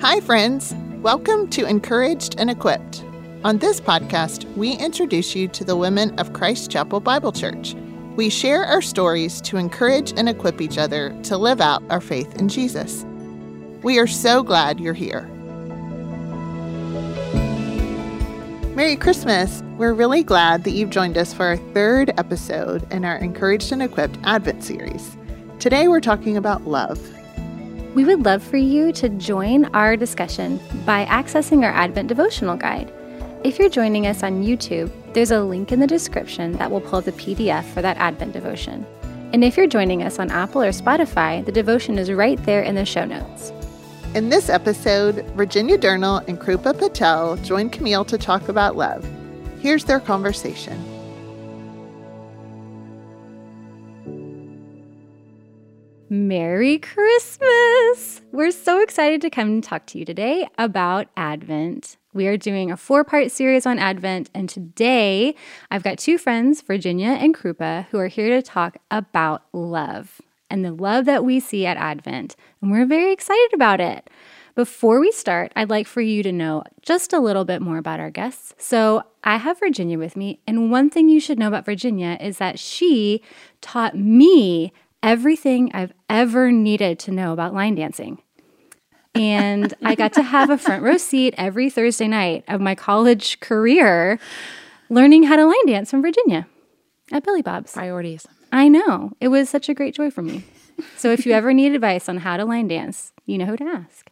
Hi, friends. Welcome to Encouraged and Equipped. On this podcast, we introduce you to the women of Christ Chapel Bible Church. We share our stories to encourage and equip each other to live out our faith in Jesus. We are so glad you're here. Merry Christmas! We're really glad that you've joined us for our third episode in our Encouraged and Equipped Advent series. Today we're talking about love. We would love for you to join our discussion by accessing our Advent devotional guide. If you're joining us on YouTube, there's a link in the description that will pull the PDF for that Advent devotion. And if you're joining us on Apple or Spotify, the devotion is right there in the show notes. In this episode, Virginia Durnall and Krupa Patel join Camille to talk about love. Here's their conversation. Merry Christmas! We're so excited to come and talk to you today about Advent. We are doing a four part series on Advent, and today I've got two friends, Virginia and Krupa, who are here to talk about love and the love that we see at Advent. And we're very excited about it. Before we start, I'd like for you to know just a little bit more about our guests. So, I have Virginia with me, and one thing you should know about Virginia is that she taught me everything I've ever needed to know about line dancing. And I got to have a front row seat every Thursday night of my college career learning how to line dance from Virginia at Billy Bob's. Priorities. I know. It was such a great joy for me. So if you ever need advice on how to line dance, you know who to ask.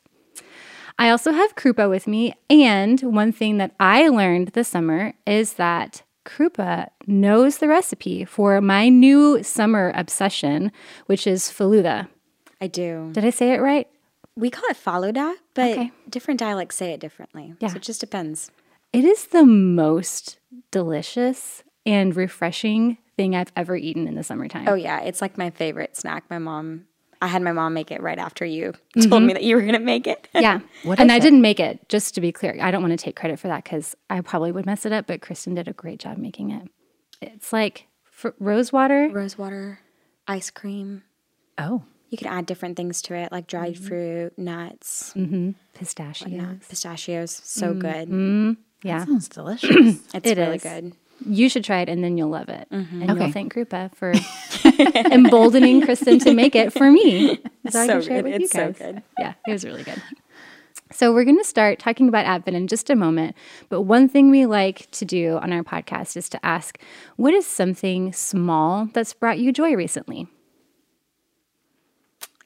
I also have Krupa with me. And one thing that I learned this summer is that Krupa knows the recipe for my new summer obsession, which is faluda. I do. Did I say it right? We call it faluda, but Okay. different dialects say it differently. Yeah. So it just depends. It is the most delicious and refreshing thing I've ever eaten in the summertime. Oh yeah, it's like my favorite snack. My mom I had my mom make it right after you told me that you were gonna make it. Yeah. What and I it? didn't make it, just to be clear. I don't want to take credit for that because I probably would mess it up, but Kristen did a great job making it. It's like fr- rose water. Rose water, ice cream. Oh, You can add different things to it, like dried fruit, nuts, Mm-hmm. Pistachios. pistachios. So good. Mm, yeah. sounds delicious. It's It really is. good. You should try it and then you'll love it. And you'll thank Krupa for emboldening Kristen to make it for me. So, I So can share it good. with It's you so guys. good. Yeah, it was really good. So we're going to start talking about Advent in just a moment. But one thing we like to do on our podcast is to ask, what is something small that's brought you joy recently?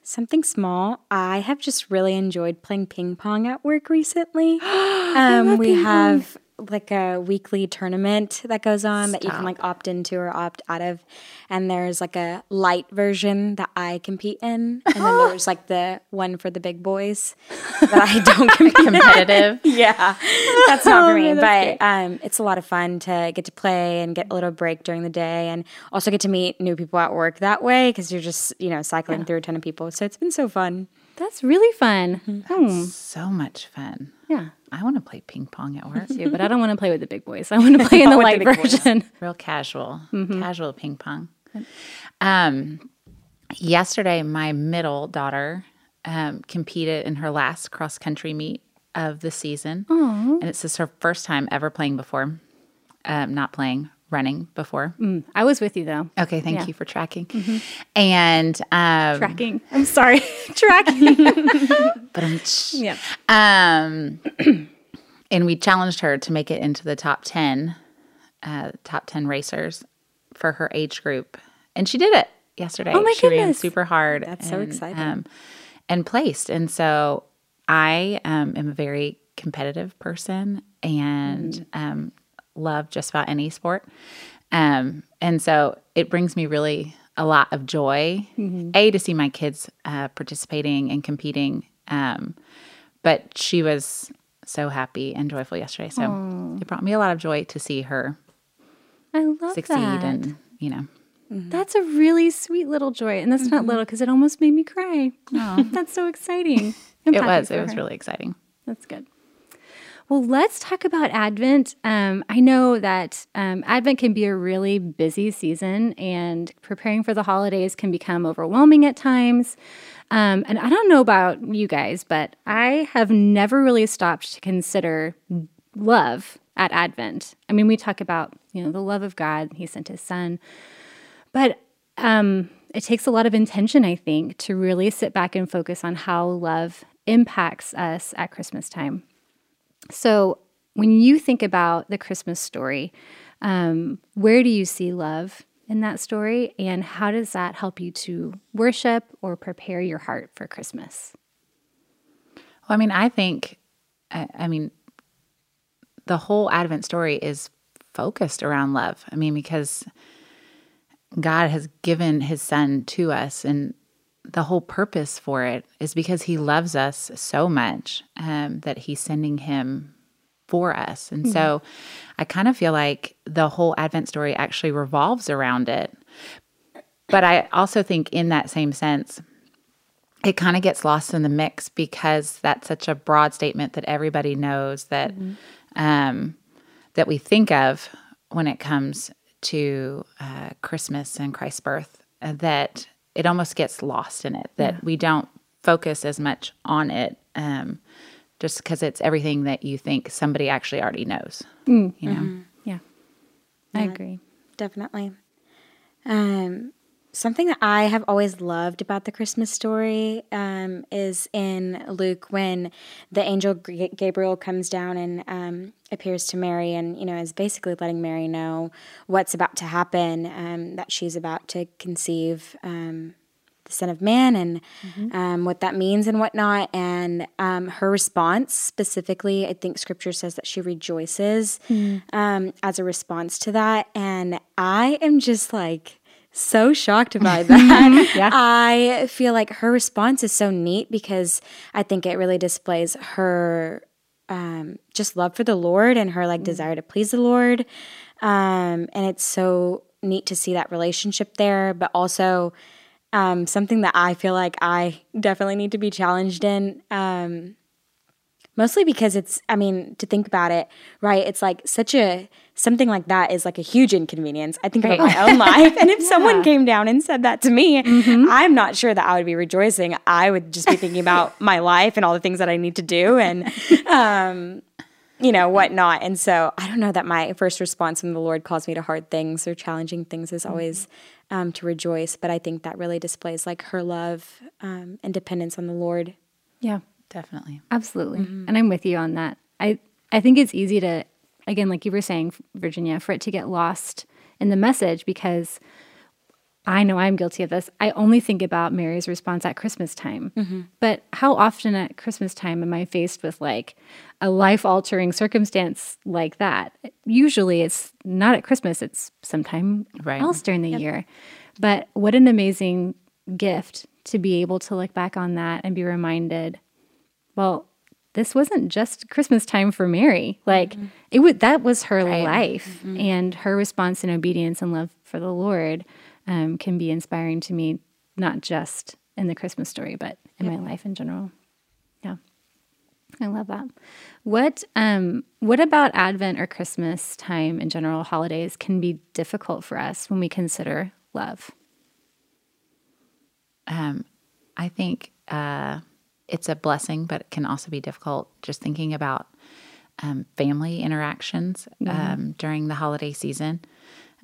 Something small. I have just really enjoyed playing ping pong at work recently. um, we have like a weekly tournament that goes on that you can like opt into or opt out of. And there's like a light version that I compete in. And then there's like the one for the big boys that I don't compete in. Competitive. Yeah, that's not for me. But um, it's a lot of fun to get to play and get a little break during the day, and also get to meet new people at work that way because you're just you know cycling through a ton of people. So it's been so fun. That's really fun. Hmm. so much fun. Yeah. I want to play ping pong at work. too, but I don't want to play with the big boys. I want to play in the With the light boys. version. Real casual, casual ping pong. Um, yesterday, my middle daughter um, competed in her last cross country meet of the season, and it's just her first time ever playing before. Um, not playing, running before. I was with you though. Okay, thank you for tracking. And um, Tracking. I'm sorry. Tracking. but yeah. Um, and we challenged her to make it into the top 10, uh, top 10 racers for her age group. And she did it yesterday. Oh my she ran goodness. super hard. That's so exciting. Um, and placed. And so I um, am a very competitive person and Mm. Love just about any sport. Um, and so it brings me really a lot of joy, Mm-hmm. A, to see my kids uh, participating and competing. Um, but she was so happy and joyful yesterday. So it brought me a lot of joy to see her I love succeed that. and, you know, That's a really sweet little joy. And that's not little because it almost made me cry. that's so exciting. I'm it was, it was her. really exciting. That's good. Well, let's talk about Advent. Um, I know that um, Advent can be a really busy season, and preparing for the holidays can become overwhelming at times. Um, and I don't know about you guys, but I have never really stopped to consider love at Advent. I mean, we talk about you know the love of God; He sent His Son, but um, it takes a lot of intention, I think, to really sit back and focus on how love impacts us at Christmas time. So, when you think about the Christmas story, um, where do you see love in that story? And how does that help you to worship or prepare your heart for Christmas? Well, I mean, I think, I, I mean, the whole Advent story is focused around love. I mean, because God has given his son to us, and the whole purpose for it is because he loves us so much um, that he's sending him for us. And mm-hmm. so I kind of feel like the whole Advent story actually revolves around it. But I also think, in that same sense, it kind of gets lost in the mix because that's such a broad statement that everybody knows that mm-hmm. um, that we think of when it comes to uh, Christmas and Christ's birth. Uh, that it almost gets lost in it. That yeah. we don't focus as much on it. Um, just because it's everything that you think somebody actually already knows. Mm, you know? Mm-hmm. Yeah. I agree. Definitely. Um, something that I have always loved about the Christmas story um, is in Luke when the angel Gabriel comes down and um, appears to Mary and, you know, is basically letting Mary know what's about to happen, um, that she's about to conceive um, the Son of Man and mm-hmm. um, what that means and whatnot. And um, her response specifically, I think scripture says that she rejoices mm. um, as a response to that. And I am just like, so shocked by that. yeah. I feel like her response is so neat because I think it really displays her um, just love for the Lord and her like mm. desire to please the Lord. Um, and it's so neat to see that relationship there, but also um, something that I feel like I definitely need to be challenged in. Um, mostly because it's, I mean, to think about it, right? It's like such a, something like that is like a huge inconvenience. I think right. about my own life. And if yeah. someone came down and said that to me, mm-hmm. I'm not sure that I would be rejoicing. I would just be thinking about my life and all the things that I need to do and, um, you know, whatnot. And so I don't know that my first response when the Lord calls me to hard things or challenging things is always um, to rejoice. But I think that really displays like her love um, and dependence on the Lord. Yeah, definitely. Absolutely. Mm-hmm. And I'm with you on that. I, I think it's easy to, again, like you were saying, Virginia, for it to get lost in the message because I know I'm guilty of this. I only think about Mary's response at Christmas time. Mm-hmm. But how often at Christmas time am I faced with like a life altering circumstance like that? Usually it's not at Christmas, it's sometime right. else during the yep. year. But what an amazing gift to be able to look back on that and be reminded, well, this wasn't just Christmas time for Mary. Like mm-hmm. it would that was her right. life mm-hmm. and her response in obedience and love for the Lord um, can be inspiring to me, not just in the Christmas story, but in yep. my life in general. Yeah, I love that. What um, what about Advent or Christmas time in general, holidays can be difficult for us when we consider love? Um, I think uh, it's a blessing, but it can also be difficult. Just thinking about um, family interactions mm-hmm. um, during the holiday season.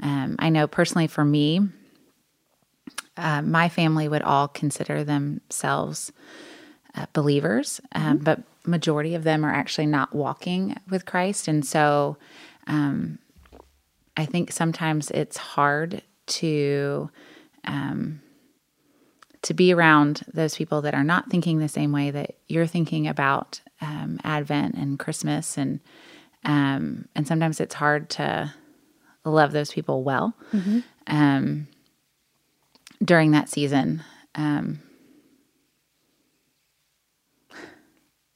Um, I know personally for me, uh, my family would all consider themselves uh, believers, um, mm-hmm. but majority of them are actually not walking with Christ, and so um, I think sometimes it's hard to um, to be around those people that are not thinking the same way that you're thinking about um, Advent and Christmas, and um, and sometimes it's hard to love those people well. Mm-hmm. Um, during that season. Um,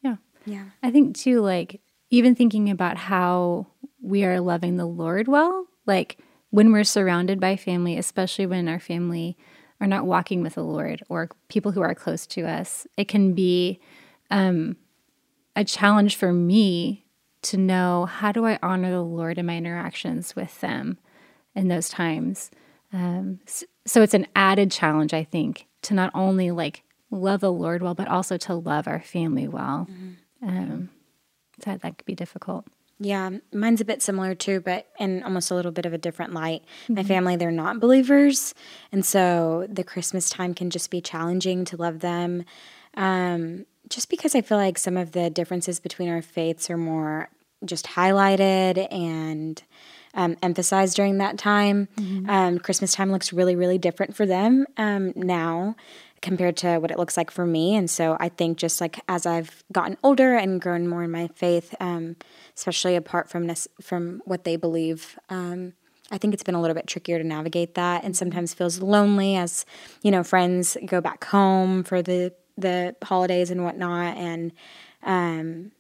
yeah. Yeah. I think too, like, even thinking about how we are loving the Lord well, like when we're surrounded by family, especially when our family are not walking with the Lord or people who are close to us, it can be um, a challenge for me to know how do I honor the Lord in my interactions with them in those times. Um, so it's an added challenge, I think, to not only like love the Lord well, but also to love our family well. Mm-hmm. Um, so that could be difficult. Yeah, mine's a bit similar too, but in almost a little bit of a different light. Mm-hmm. My family, they're not believers. And so the Christmas time can just be challenging to love them. Um, just because I feel like some of the differences between our faiths are more just highlighted and um, emphasized during that time. Mm-hmm. Um, Christmas time looks really, really different for them um, now compared to what it looks like for me. And so I think just like as I've gotten older and grown more in my faith, um, especially apart from this, from what they believe, um, I think it's been a little bit trickier to navigate that, and sometimes feels lonely as you know friends go back home for the the holidays and whatnot, and um,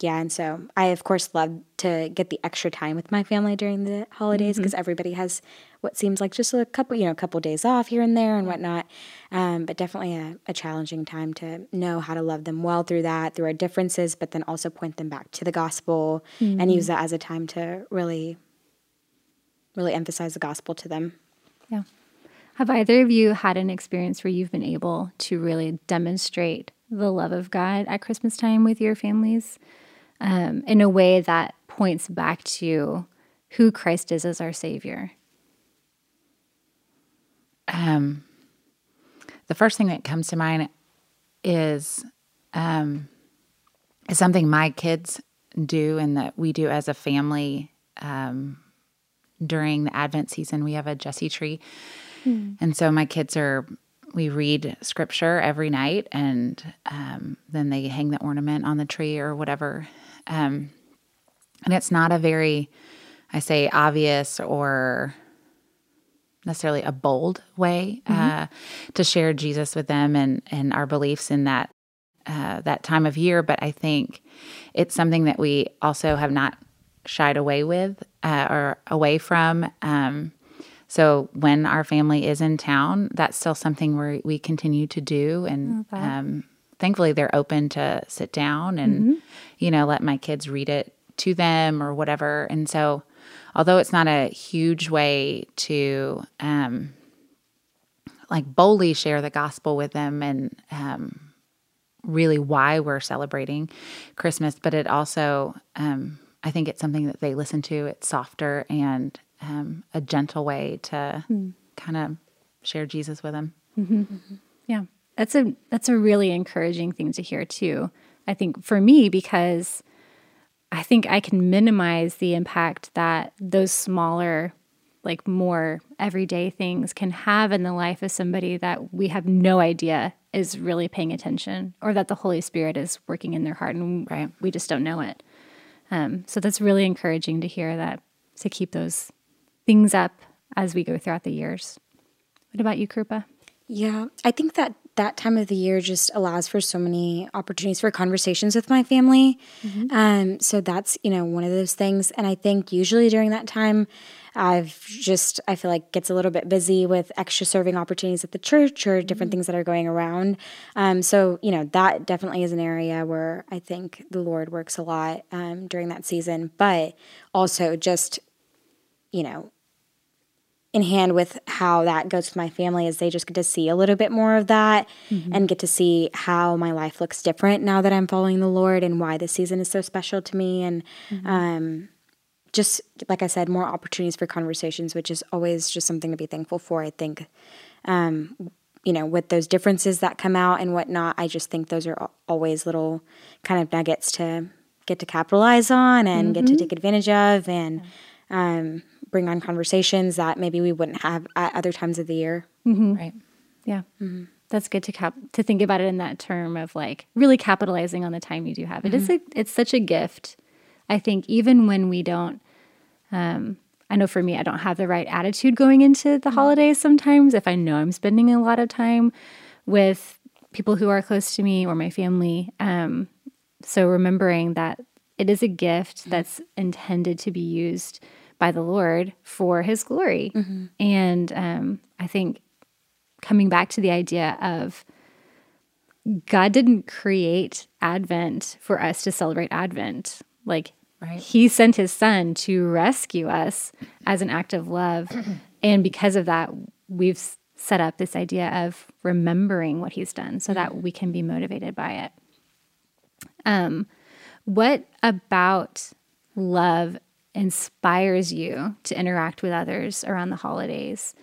yeah, and so I of course love to get the extra time with my family during the holidays because mm-hmm. everybody has what seems like just a couple, you know, a couple days off here and there and whatnot. Um, but definitely a, a, challenging time to know how to love them well through that, through our differences, but then also point them back to the gospel mm-hmm. and use that as a time to really, really emphasize the gospel to them. Yeah. Have either of you had an experience where you've been able to really demonstrate the love of God at Christmas time with your families? um, in a way that points back to who Christ is as our Savior? Um, the first thing that comes to mind is um, is something my kids do and that we do as a family um, during the Advent season. We have a Jesse tree, mm. and so my kids are we read scripture every night, and um, then they hang the ornament on the tree or whatever. Um, and it's not a very, I say, obvious or necessarily a bold way mm-hmm. uh, to share Jesus with them and and our beliefs in that uh, that time of year. But I think it's something that we also have not shied away with uh, or away from. Um, so when our family is in town, that's still something where we continue to do, and okay. um, thankfully they're open to sit down and mm-hmm. you know let my kids read it to them or whatever and so although it's not a huge way to um like boldly share the gospel with them and um really why we're celebrating christmas but it also um i think it's something that they listen to it's softer and um, a gentle way to mm. kind of share jesus with them mm-hmm. Mm-hmm. yeah that's a that's a really encouraging thing to hear too. I think for me because I think I can minimize the impact that those smaller like more everyday things can have in the life of somebody that we have no idea is really paying attention or that the Holy Spirit is working in their heart and right. we just don't know it. Um, so that's really encouraging to hear that to keep those things up as we go throughout the years. What about you, Krupa? Yeah, I think that that time of the year just allows for so many opportunities for conversations with my family. Mm-hmm. Um, so that's you know one of those things, and I think usually during that time, I've just I feel like gets a little bit busy with extra serving opportunities at the church or different mm-hmm. things that are going around. Um, so you know that definitely is an area where I think the Lord works a lot um, during that season, but also just you know in hand with how that goes with my family is they just get to see a little bit more of that mm-hmm. and get to see how my life looks different now that I'm following the Lord and why this season is so special to me and mm-hmm. um, just like I said, more opportunities for conversations, which is always just something to be thankful for. I think, um, you know, with those differences that come out and whatnot, I just think those are always little kind of nuggets to get to capitalize on and mm-hmm. get to mm-hmm. take advantage of and. Um, bring on conversations that maybe we wouldn't have at other times of the year. Mm-hmm. Right. Yeah. Mm-hmm. That's good to cap to think about it in that term of like really capitalizing on the time you do have. It is mm-hmm. a, it's such a gift. I think even when we don't um, I know for me, I don't have the right attitude going into the mm-hmm. holidays sometimes. If I know I'm spending a lot of time with people who are close to me or my family. Um, so remembering that it is a gift mm-hmm. that's intended to be used by the Lord for his glory. Mm-hmm. And um, I think coming back to the idea of God didn't create Advent for us to celebrate Advent. Like Right. He sent his son to rescue us as an act of love. and because of that, we've set up this idea of remembering what he's done so that we can be motivated by it. Um, what about love inspires you to interact with others around the holidays?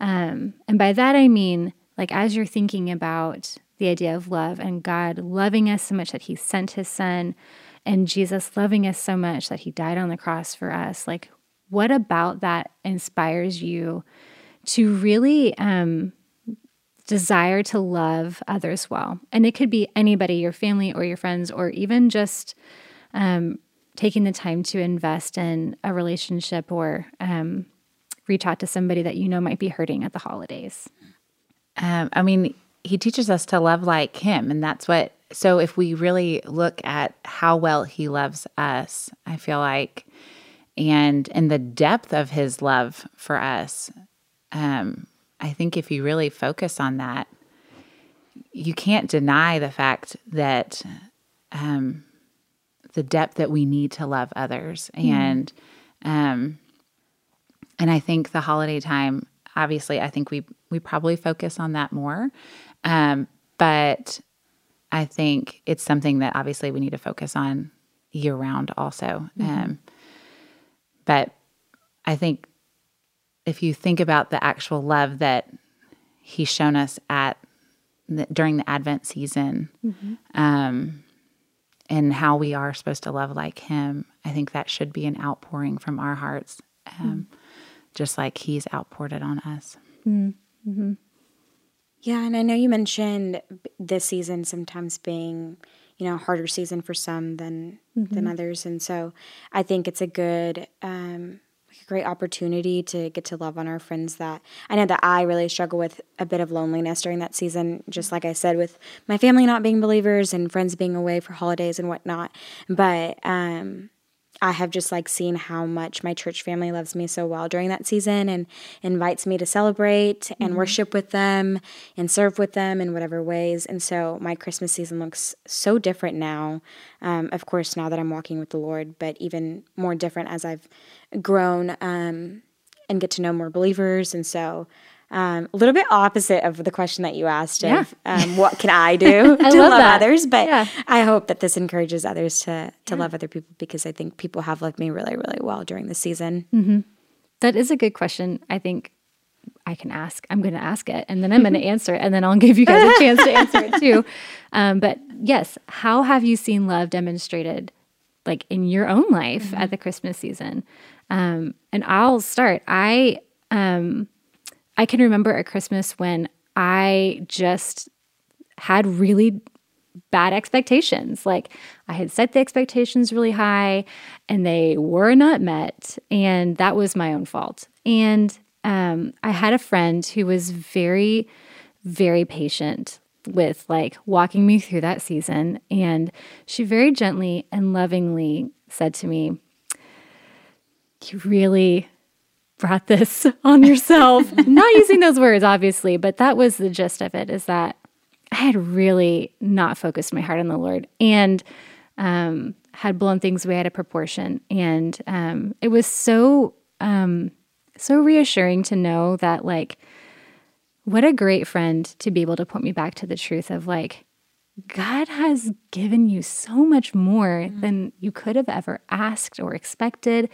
Um, and by that, I mean, like, as you're thinking about the idea of love and God loving us so much that he sent his son and Jesus loving us so much that he died on the cross for us, like, what about that inspires you to really um, desire to love others well. And it could be anybody, your family or your friends, or even just um, taking the time to invest in a relationship or um, reach out to somebody that you know might be hurting at the holidays. Um, I mean, he teaches us to love like him. And that's what, so if we really look at how well he loves us, I feel like, and in the depth of his love for us, um, I think if you really focus on that, you can't deny the fact that um, the depth that we need to love others, mm. and um, and I think the holiday time, obviously, I think we we probably focus on that more, um, but I think it's something that obviously we need to focus on year round also. Mm-hmm. Um, but I think if you think about the actual love that he's shown us at the, during the Advent season, mm-hmm. um, and how we are supposed to love like him, I think that should be an outpouring from our hearts, um, mm-hmm. just like he's outpoured it on us. Mm-hmm. Yeah, and I know you mentioned this season sometimes being, you know, a harder season for some than than mm-hmm. others, and so I think it's a good. Um, great opportunity to get to love on our friends that I know that I really struggle with a bit of loneliness during that season, just like I said, with my family not being believers and friends being away for holidays and whatnot. But um, I have just like seen how much my church family loves me so well during that season and invites me to celebrate and mm-hmm. worship with them and serve with them in whatever ways. And so my Christmas season looks so different now. Um, of course, now that I'm walking with the Lord, but even more different as I've grown um, and get to know more believers. And so um, a little bit opposite of the question that you asked yeah. of um, what can I do I to love, love others, but yeah. I hope that this encourages others to to yeah. love other people because I think people have loved me really really well during the season. Mm-hmm. That is a good question. I think I can ask. I'm going to ask it, and then I'm going to answer it, and then I'll give you guys a chance to answer it too. Um, but yes, how have you seen love demonstrated, like in your own life mm-hmm. at the Christmas season? Um, and I'll start. I um, I can remember a Christmas when I just had really bad expectations. Like I had set the expectations really high and they were not met. And that was my own fault. And um, I had a friend who was very, very patient with like walking me through that season. And she very gently and lovingly said to me, You really brought this on yourself. not using those words, obviously, but that was the gist of it is that I had really not focused my heart on the Lord and um, had blown things way out of proportion. And um, it was so, um, so reassuring to know that, like, what a great friend to be able to point me back to the truth of, like, God has given you so much more mm-hmm. than you could have ever asked or expected.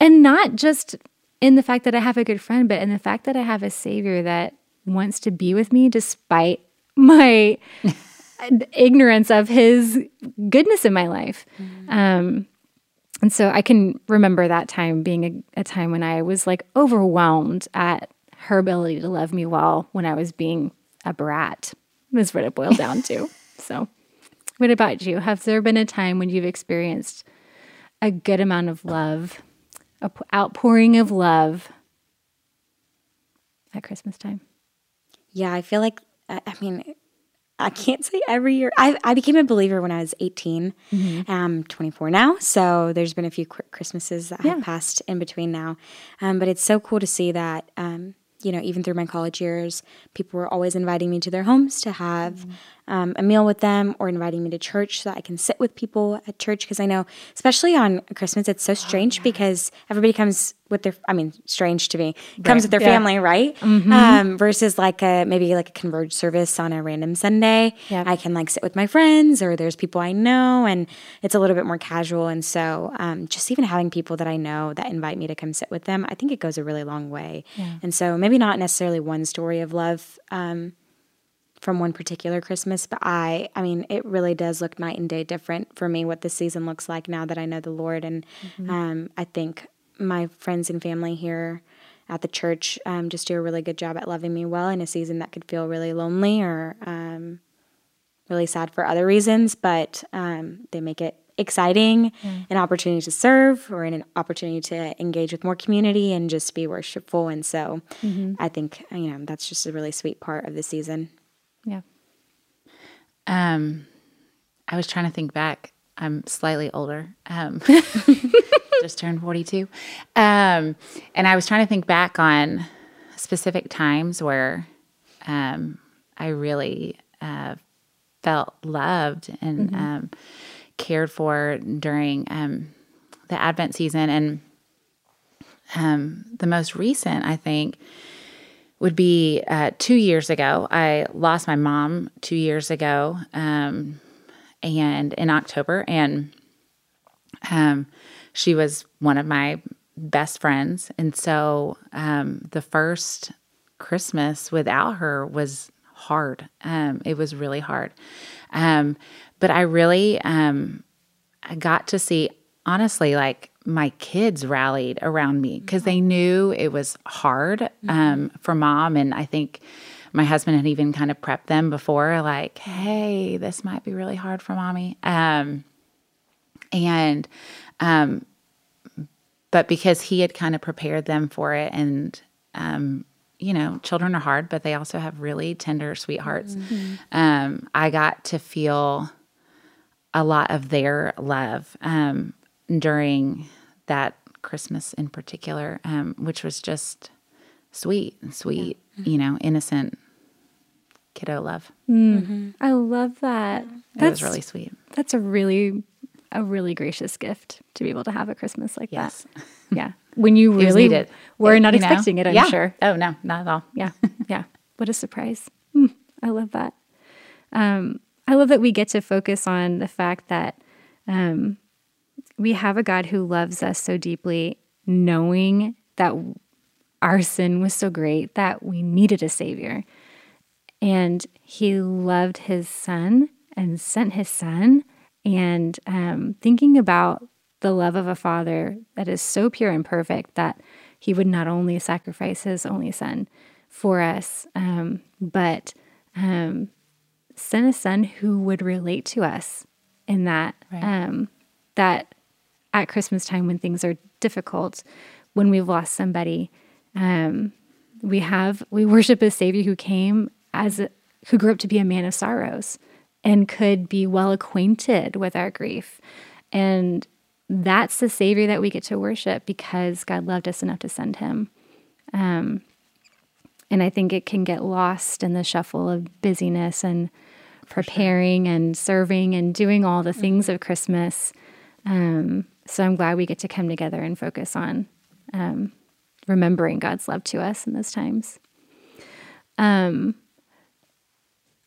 And not just in the fact that I have a good friend, but in the fact that I have a savior that wants to be with me despite my ignorance of his goodness in my life. Mm-hmm. Um, and so I can remember that time being a, a, time when I was like overwhelmed at her ability to love me well when I was being a brat, is what it boiled down to. So, what about you? Have there been a time when you've experienced a good amount of love a outpouring of love at Christmas time. Yeah, I feel like I mean I can't say every year. I, I became a believer when I was 18. Mm-hmm. I'm 24 now, so there's been a few Christmases that yeah. have passed in between now. Um, but it's so cool to see that, um, you know, even through my college years, people were always inviting me to their homes to have mm-hmm. Um, a meal with them or inviting me to church so that I can sit with people at church. Because I know, especially on Christmas, it's so strange oh, yeah. because everybody comes with their, I mean, strange to me, right. comes with their yeah. family, right? Mm-hmm. Um, versus like a, maybe like a converge service on a random Sunday. Yep. I can like sit with my friends or there's people I know and it's a little bit more casual. And so um, just even having people that I know that invite me to come sit with them, I think it goes a really long way. Yeah. And so maybe not necessarily one story of love. Um, from one particular Christmas, but I I mean it really does look night and day different for me what this season looks like now that I know the Lord and mm-hmm. um, I think my friends and family here at the church um, just do a really good job at loving me well in a season that could feel really lonely or um, really sad for other reasons, but um, they make it exciting, mm. an opportunity to serve or an opportunity to engage with more community and just be worshipful. And so mm-hmm. I think, you know, that's just a really sweet part of the season. Yeah. Um, I was trying to think back. I'm slightly older. Um, just turned 42. Um, and I was trying to think back on specific times where um, I really uh, felt loved and mm-hmm. um, cared for during um, the Advent season. And um, the most recent, I think, would be uh, two years ago. I lost my mom two years ago, um, and in October, and um, she was one of my best friends, and so um, the first Christmas without her was hard. Um, it was really hard, um, but I really um, I got to see honestly like my kids rallied around me because they knew it was hard mm-hmm. um, for mom. And I think my husband had even kind of prepped them before, like, hey, this might be really hard for mommy. Um, and, um, but because he had kind of prepared them for it and, um, you know, children are hard, but they also have really tender, sweethearts. Mm-hmm. Um, I got to feel a lot of their love. Um, during that Christmas in particular, um, which was just sweet, sweet, yeah. mm-hmm. you know, innocent kiddo love. Mm. Mm-hmm. I love that. That was really sweet. That's a really, a really gracious gift to be able to have a Christmas like yes. that. Yeah. When you really were not expecting know? it, I'm yeah. sure. Oh, no, not at all. Yeah. Yeah. What a surprise. Mm, I love that. Um, I love that we get to focus on the fact that um, we have a God who loves us so deeply, knowing that our sin was so great that we needed a Savior. And He loved His Son and sent His Son. And um, thinking about the love of a Father that is so pure and perfect that He would not only sacrifice His only Son for us, um, but um, send a Son who would relate to us in that. Right. Um, that at Christmas time when things are difficult, when we've lost somebody. Um, we have we worship a Savior who came as a, who grew up to be a man of sorrows and could be well acquainted with our grief, and that's the Savior that we get to worship because God loved us enough to send Him. Um, and I think it can get lost in the shuffle of busyness and preparing sure. and serving and doing all the things mm-hmm. of Christmas. Um, so I'm glad we get to come together and focus on um, remembering God's love to us in those times. Um,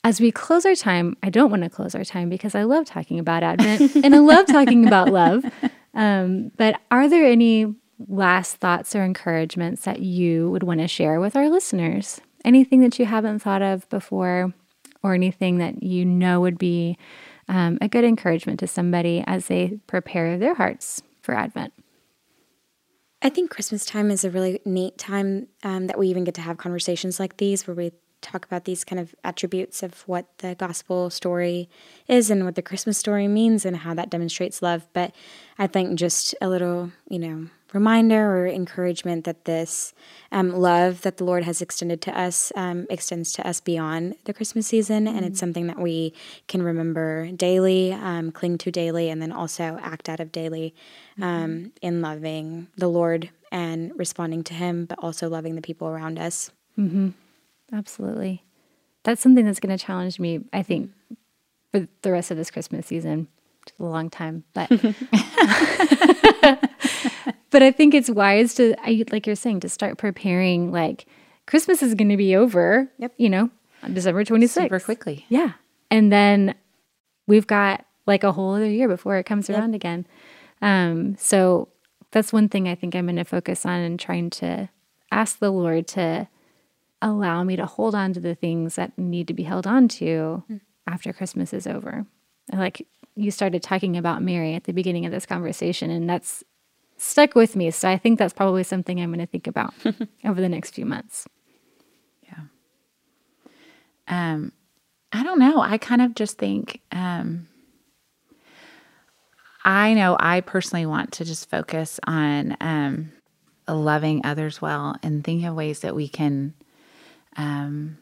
as we close our time, I don't want to close our time because I love talking about Advent and I love talking about love. Um, but are there any last thoughts or encouragements that you would want to share with our listeners? Anything that you haven't thought of before, or anything that you know would be um, a good encouragement to somebody as they prepare their hearts for Advent. I think Christmas time is a really neat time um, that we even get to have conversations like these where we talk about these kind of attributes of what the gospel story is and what the Christmas story means and how that demonstrates love. But I think just a little, you know, reminder or encouragement that this um, love that the Lord has extended to us um, extends to us beyond the Christmas season. Mm-hmm. And it's mm. something that we can remember daily, um, cling to daily, and then also act out of daily um, mm-hmm. in loving the Lord and responding to Him, but also loving the people around us. Mm-hmm. Absolutely. That's something that's going to challenge me, I think, for the rest of this Christmas season. A long time, but but I think it's wise to, I, like you're saying, to start preparing. Like Christmas is going to be over. Yep. You know, on December 26th. Super quickly. Yeah, and then we've got like a whole other year before it comes Yep. around again. Um, so that's one thing I think I'm going to focus on and trying to ask the Lord to allow me to hold on to the things that need to be held on to after Christmas is over. Like you started talking about Mary at the beginning of this conversation, and that's stuck with me. So I think that's probably something I'm going to think about over the next few months. Yeah. Um, I don't know. I kind of just think um, I know I personally want to just focus on um, loving others well and think of ways that we can um,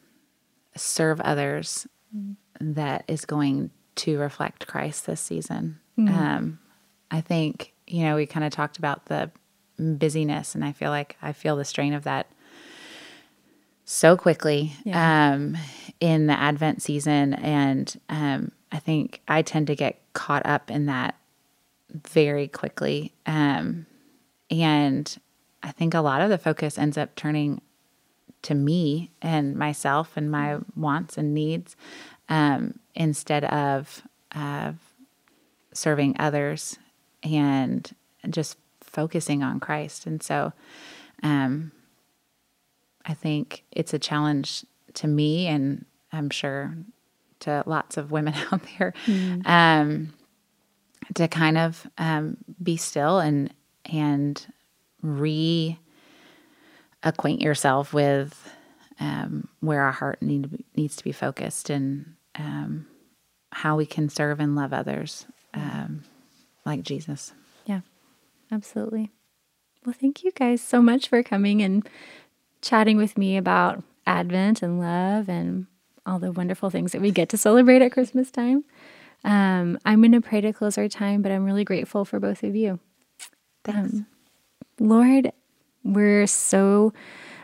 serve others that is going to reflect Christ this season. Um, I think, you know, we kind of talked about the busyness, and I feel like I feel the strain of that so quickly um, in the Advent season. And um, I think I tend to get caught up in that very quickly. Um, and I think a lot of the focus ends up turning to me and myself and my wants and needs um, instead of uh, serving others and just focusing on Christ. And so um, I think it's a challenge to me, and I'm sure to lots of women out there, um, to kind of um, be still and and re acquaint yourself with um, where our heart need needs to be focused and um, how we can serve and love others um, like Jesus. Yeah, absolutely. Well, thank you guys so much for coming and chatting with me about Advent and love and all the wonderful things that we get to celebrate at Christmas time. Um, I'm going to pray to close our time, but I'm really grateful for both of you. Thanks. Lord, we're so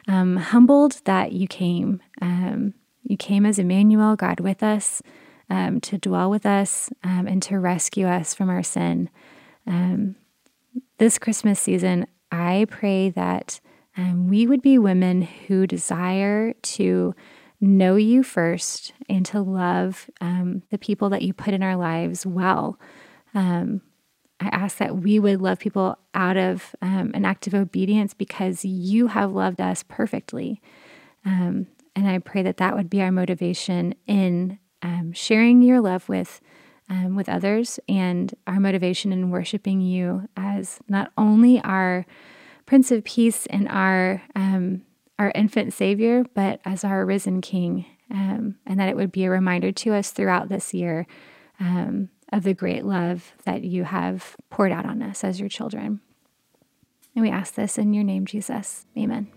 um, humbled that you came. Um, you came as Emmanuel, God with us, um, to dwell with us um, and to rescue us from our sin. Um, this Christmas season, I pray that um, we would be women who desire to know you first and to love um, the people that you put in our lives well. Um, I ask that we would love people out of um, an act of obedience because you have loved us perfectly. Um, and I pray that that would be our motivation in um, sharing your love with um, with others and our motivation in worshiping you as not only our Prince of Peace and our um, our infant Savior, but as our risen King, um, and that it would be a reminder to us throughout this year um, of the great love that you have poured out on us as your children. And we ask this in your name, Jesus. Amen.